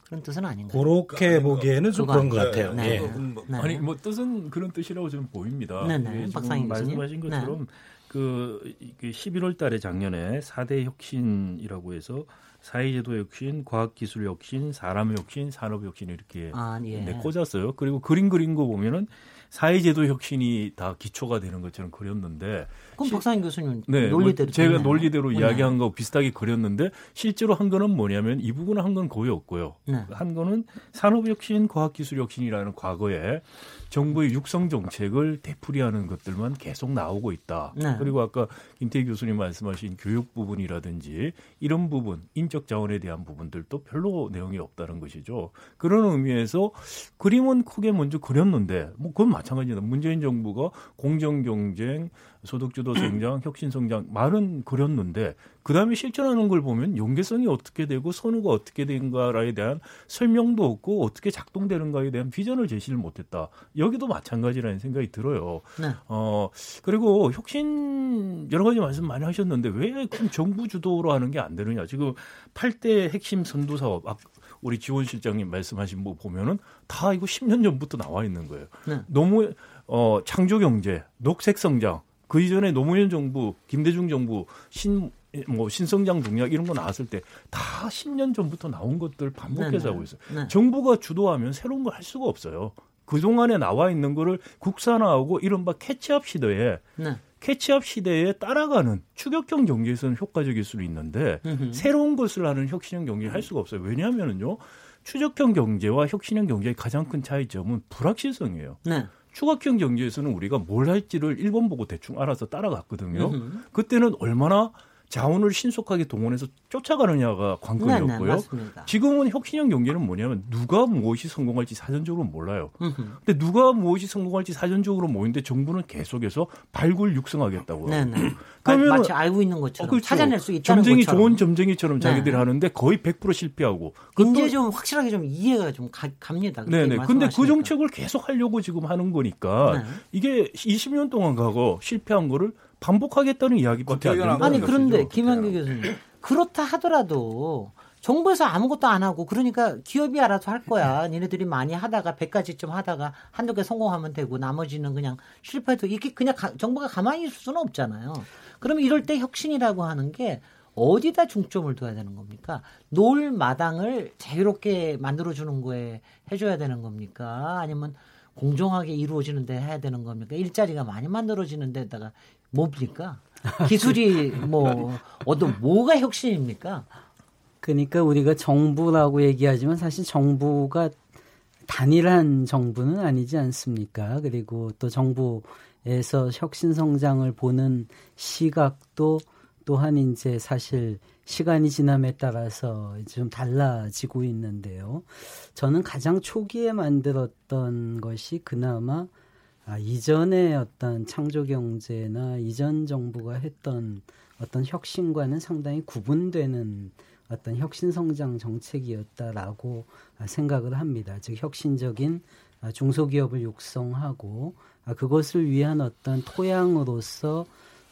그런 뜻은 아닌가요? 그렇게 보기에는 좀 그런 것 같아요. 네. 네. 네. 아니 뭐 뜻은 그런 뜻이라고 저는 보입니다. 네, 네. 박상희 말씀하신 것처럼 그 11월 달에 작년에 4대 혁신이라고 해서 사회제도 혁신, 과학기술 혁신, 사람 혁신, 산업 혁신 이렇게 아, 예. 네, 꽂았어요. 그리고 그림 그린 거 보면은 사회제도 혁신이 다 기초가 되는 것처럼 그렸는데 그럼 박상인 교수님 네, 뭐 논리대로 뭐 제가 논리대로 네. 이야기한 거 비슷하게 그렸는데 실제로 한 거는 뭐냐면 이 부분은 한 건 거의 없고요. 네. 한 거는 산업혁신, 과학기술혁신이라는 과거에 정부의 육성 정책을 되풀이하는 것들만 계속 나오고 있다. 네. 그리고 아까 김태희 교수님 말씀하신 교육 부분이라든지 이런 부분, 인적 자원에 대한 부분들도 별로 내용이 없다는 것이죠. 그런 의미에서 그림은 크게 먼저 그렸는데 뭐 그건 마찬가지입니다. 문재인 정부가 공정 경쟁, 소득주도 성장, 혁신 성장 말은 그렸는데 그다음에 실천하는 걸 보면 연계성이 어떻게 되고 선우가 어떻게 된가에 대한 설명도 없고 어떻게 작동되는가에 대한 비전을 제시를 못했다. 여기도 마찬가지라는 생각이 들어요. 네. 어 그리고 혁신 여러 가지 말씀 많이 하셨는데 왜 그럼 정부 주도로 하는 게 안 되느냐? 지금 8대 핵심 선도 사업 우리 지원 실장님 말씀하신 거 보면은 다 이거 10년 전부터 나와 있는 거예요. 네. 너무 어 창조 경제, 녹색 성장 그 이전에 노무현 정부, 김대중 정부 신 뭐 신성장 동력 이런 거 나왔을 때 다 10년 전부터 나온 것들 반복해서 네네. 하고 있어요. 네. 정부가 주도하면 새로운 걸 할 수가 없어요. 그동안에 나와 있는 거를 국산화하고 이른바 catch-up 시대에 네. catch-up 시대에 따라가는 추격형 경제에서는 효과적일 수는 있는데 음흠. 새로운 것을 하는 혁신형 경제를 할 수가 없어요. 왜냐하면요. 추격형 경제와 혁신형 경제의 가장 큰 차이점은 불확실성이에요. 네. 추격형 경제에서는 우리가 뭘 할지를 일본 보고 대충 알아서 따라갔거든요. 음흠. 그때는 얼마나 자원을 신속하게 동원해서 쫓아가느냐가 관건이었고요. 네, 네, 지금은 혁신형 경제는 뭐냐면 누가 무엇이 성공할지 사전적으로 몰라요. 음흠. 근데 누가 무엇이 성공할지 사전적으로 모이는데 정부는 계속해서 발굴 육성하겠다고. 네, 네. 그러면 마치 알고 있는 것처럼 어, 그렇죠. 찾아낼 수 있다는 점쟁이 것처럼. 좋은 점쟁이처럼 네. 자기들이 하는데 거의 100% 실패하고. 이제 좀 확실하게 좀 이해가 좀 가, 갑니다. 네 네. 근데 그 정책을 계속 하려고 지금 하는 거니까 네. 이게 20년 동안 가고 실패한 거를 반복하겠다는 이야기밖에 안 되는 아니 그런데 김현기 교수님 그렇다 하더라도 정부에서 아무것도 안 하고 그러니까 기업이 알아서 할 거야. 니네들이 많이 하다가 100가지 좀 하다가 한두 개 성공하면 되고 나머지는 그냥 실패해도 이게 그냥 가, 정부가 가만히 있을 수는 없잖아요. 그러면 이럴 때 혁신이라고 하는 게 어디다 중점을 둬야 되는 겁니까? 놀 마당을 자유롭게 만들어주는 거에 해줘야 되는 겁니까? 아니면 공정하게 이루어지는 데 해야 되는 겁니까? 일자리가 많이 만들어지는 데다가 뭡니까? 기술이 뭐 어떤 뭐가 혁신입니까? 그러니까 우리가 정부라고 얘기하지만 사실 정부가 단일한 정부는 아니지 않습니까? 그리고 또 정부에서 혁신 성장을 보는 시각도 또한 이제 사실 시간이 지남에 따라서 좀 달라지고 있는데요. 저는 가장 초기에 만들었던 것이 그나마 아, 이전의 어떤 창조 경제나 이전 정부가 했던 어떤 혁신과는 상당히 구분되는 어떤 혁신 성장 정책이었다라고 생각을 합니다. 즉 혁신적인 중소기업을 육성하고 그것을 위한 어떤 토양으로서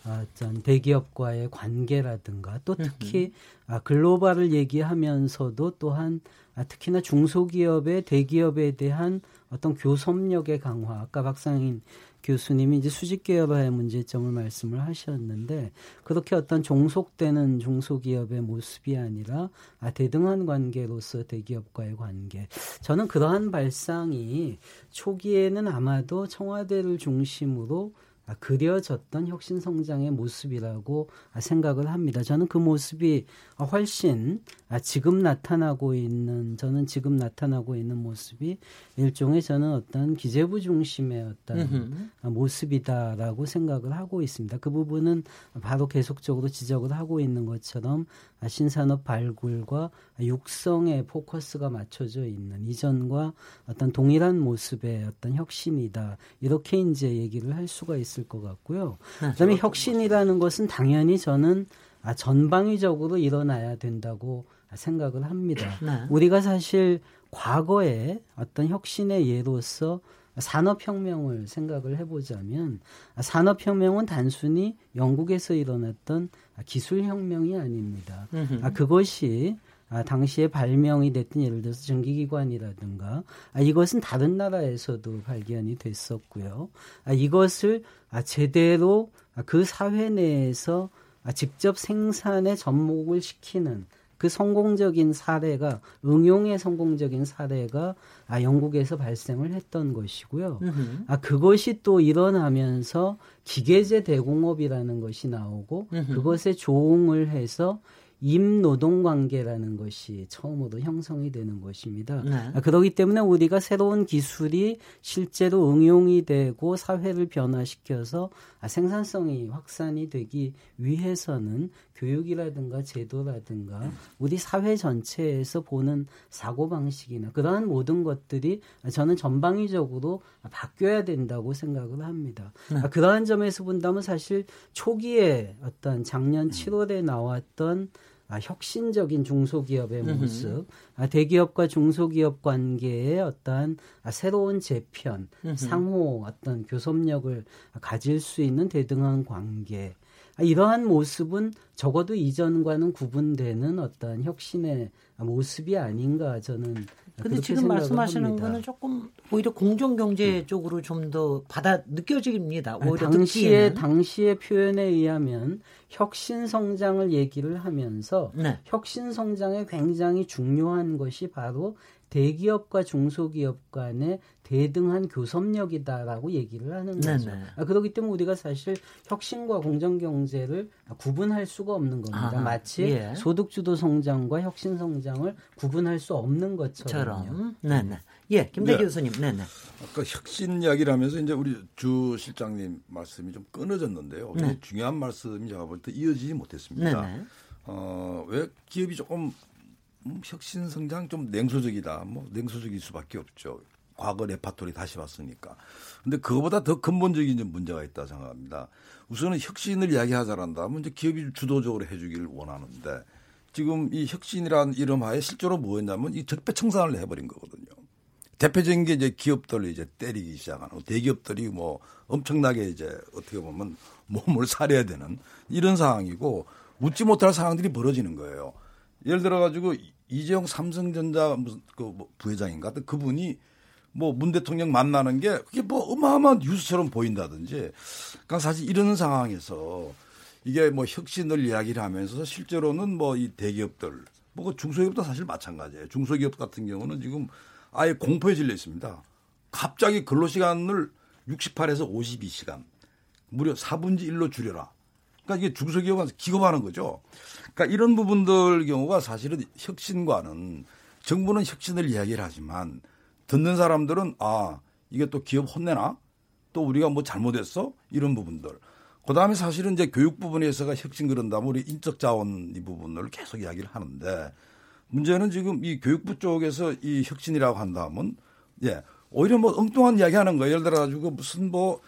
어떤 대기업과의 관계라든가 또 특히 아, 글로벌을 얘기하면서도 또한 아, 특히나 중소기업의 대기업에 대한 어떤 교섭력의 강화. 아까 박상인 교수님이 이제 수직기업화의 문제점을 말씀을 하셨는데 그렇게 어떤 종속되는 중소기업의 모습이 아니라 아, 대등한 관계로서 대기업과의 관계. 저는 그러한 발상이 초기에는 아마도 청와대를 중심으로 그려졌던 혁신 성장의 모습이라고 생각을 합니다. 저는 그 모습이 훨씬 지금 나타나고 있는 저는 지금 나타나고 있는 모습이 일종의 저는 어떤 기재부 중심의 어떤 으흠. 모습이다라고 생각을 하고 있습니다. 그 부분은 바로 계속적으로 지적을 하고 있는 것처럼 신산업 발굴과 육성에 포커스가 맞춰져 있는 이전과 어떤 동일한 모습의 어떤 혁신이다 이렇게 이제 얘기를 할 수가 있을 것 같고요. 네. 그다음에 혁신이라는 것은 당연히 저는 아, 전방위적으로 일어나야 된다고 생각을 합니다. 네. 우리가 사실 과거에 어떤 혁신의 예로서 산업혁명을 생각을 해보자면 산업혁명은 단순히 영국에서 일어났던 기술혁명이 아닙니다. 아, 그것이 아, 당시에 발명이 됐던 예를 들어서 전기기관이라든가 아, 이것은 다른 나라에서도 발견이 됐었고요. 아, 이것을 아, 제대로 아, 그 사회 내에서 아, 직접 생산에 접목을 시키는 그 성공적인 사례가 응용의 성공적인 사례가 아 영국에서 발생을 했던 것이고요. 으흠. 아 그것이 또 일어나면서 기계제 대공업이라는 것이 나오고 으흠. 그것에 조응을 해서 임노동 관계라는 것이 처음으로 형성이 되는 것입니다. 네. 아, 그렇기 때문에 우리가 새로운 기술이 실제로 응용이 되고 사회를 변화시켜서 아, 생산성이 확산이 되기 위해서는 교육이라든가 제도라든가 우리 사회 전체에서 보는 사고 방식이나 그러한 모든 것들이 저는 전방위적으로 바뀌어야 된다고 생각을 합니다. 네. 아, 그러한 점에서 본다면 사실 초기에 어떤 작년 7월에 나왔던 아, 혁신적인 중소기업의 모습, 아, 대기업과 중소기업 관계의 어떤 아, 새로운 재편, 상호 어떤 교섭력을 가질 수 있는 대등한 관계, 아, 이러한 모습은 적어도 이전과는 구분되는 어떤 혁신의 모습이 아닌가 저는 근데 지금 말씀하시는 합니다. 거는 조금 오히려 공정 경제 음. 쪽으로 좀 더 받아 느껴집니다. 오히려 아, 당시에 당시의 표현에 의하면 혁신 성장을 얘기를 하면서 네. 혁신 성장에 굉장히 중요한 것이 바로 대기업과 중소기업 간의 대등한 교섭력이다라고 얘기를 하는 거죠. 아, 그렇기 때문에 우리가 사실 혁신과 공정 경제를 구분할 수가 없는 겁니다. 아하, 마치 예. 소득주도 성장과 혁신 성장을 구분할 수 없는 것처럼. 네네. 예, 김대기 네. 교수님. 네네. 아까 혁신 이야기를 하면서 이제 우리 주 실장님 말씀이 좀 끊어졌는데요. 네. 중요한 말씀이 제가 볼 때 이어지지 못했습니다. 네네. 어, 왜 기업이 조금 음, 혁신 성장 좀 냉소적이다. 뭐 냉소적일 수밖에 없죠. 과거 레파토리 다시 왔으니까. 근데 그거보다 더 근본적인 문제가 있다 생각합니다. 우선은 혁신을 이야기하자란다면 이제 기업이 주도적으로 해주기를 원하는데 지금 이 혁신이라는 이름 하에 실제로 뭐였냐면 이 적폐청산을 해버린 거거든요. 대표적인 게 이제 기업들 이제 때리기 시작하는 대기업들이 뭐 엄청나게 이제 어떻게 보면 몸을 사려야 되는 이런 상황이고 웃지 못할 상황들이 벌어지는 거예요. 예를 들어 가지고 이재용 삼성전자 무슨 그뭐 부회장인가 그분이 뭐 문 대통령 만나는 게 그게 뭐 어마어마한 뉴스처럼 보인다든지 그러니까 사실 이런 상황에서 이게 뭐 혁신을 이야기를 하면서 실제로는 뭐 이 대기업들 뭐그 중소기업도 사실 마찬가지예요. 중소기업 같은 경우는 지금 아예 공포에 질려 있습니다. 갑자기 근로시간을 68에서 52시간 무려 4분지 1로 줄여라. 그러니까 이게 중소기업은 기겁하는 거죠. 그러니까 이런 부분들 경우가 사실은 혁신과는 정부는 혁신을 이야기를 하지만 듣는 사람들은 아 이게 또 기업 혼내나 또 우리가 뭐 잘못했어 이런 부분들. 그 다음에 사실은 이제 교육 부분에서가 혁신 그런다면 우리 인적 자원 이 부분을 계속 이야기를 하는데 문제는 지금 이 교육부 쪽에서 이 혁신이라고 한다면 예 오히려 뭐 엉뚱한 이야기 하는 거예요. 예를 들어 가지고 무슨 뭐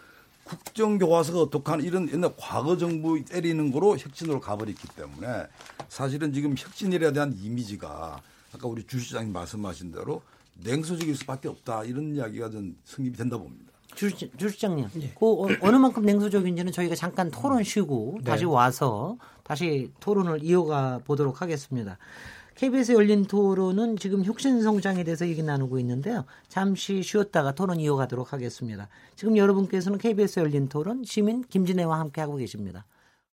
국정교과서가 어떡하는 이런 옛날 과거 정부 때리는 거로 혁신으로 가버렸기 때문에 사실은 지금 혁신에 대한 이미지가 아까 우리 주 시장님 말씀하신 대로 냉소적일 수밖에 없다 이런 이야기가 좀 성립이 된다 봅니다. 주, 주 시장님, 예. 그 어, 어느 만큼 냉소적인지는 저희가 잠깐 토론 쉬고 네. 다시 와서 다시 토론을 이어가 보도록 하겠습니다. KBS 열린 토론은 지금 혁신 성장에 대해서 얘기 나누고 있는데요. 잠시 쉬었다가 토론 이어가도록 하겠습니다. 지금 여러분께서는 KBS 열린 토론 시민 김진애와 함께하고 계십니다.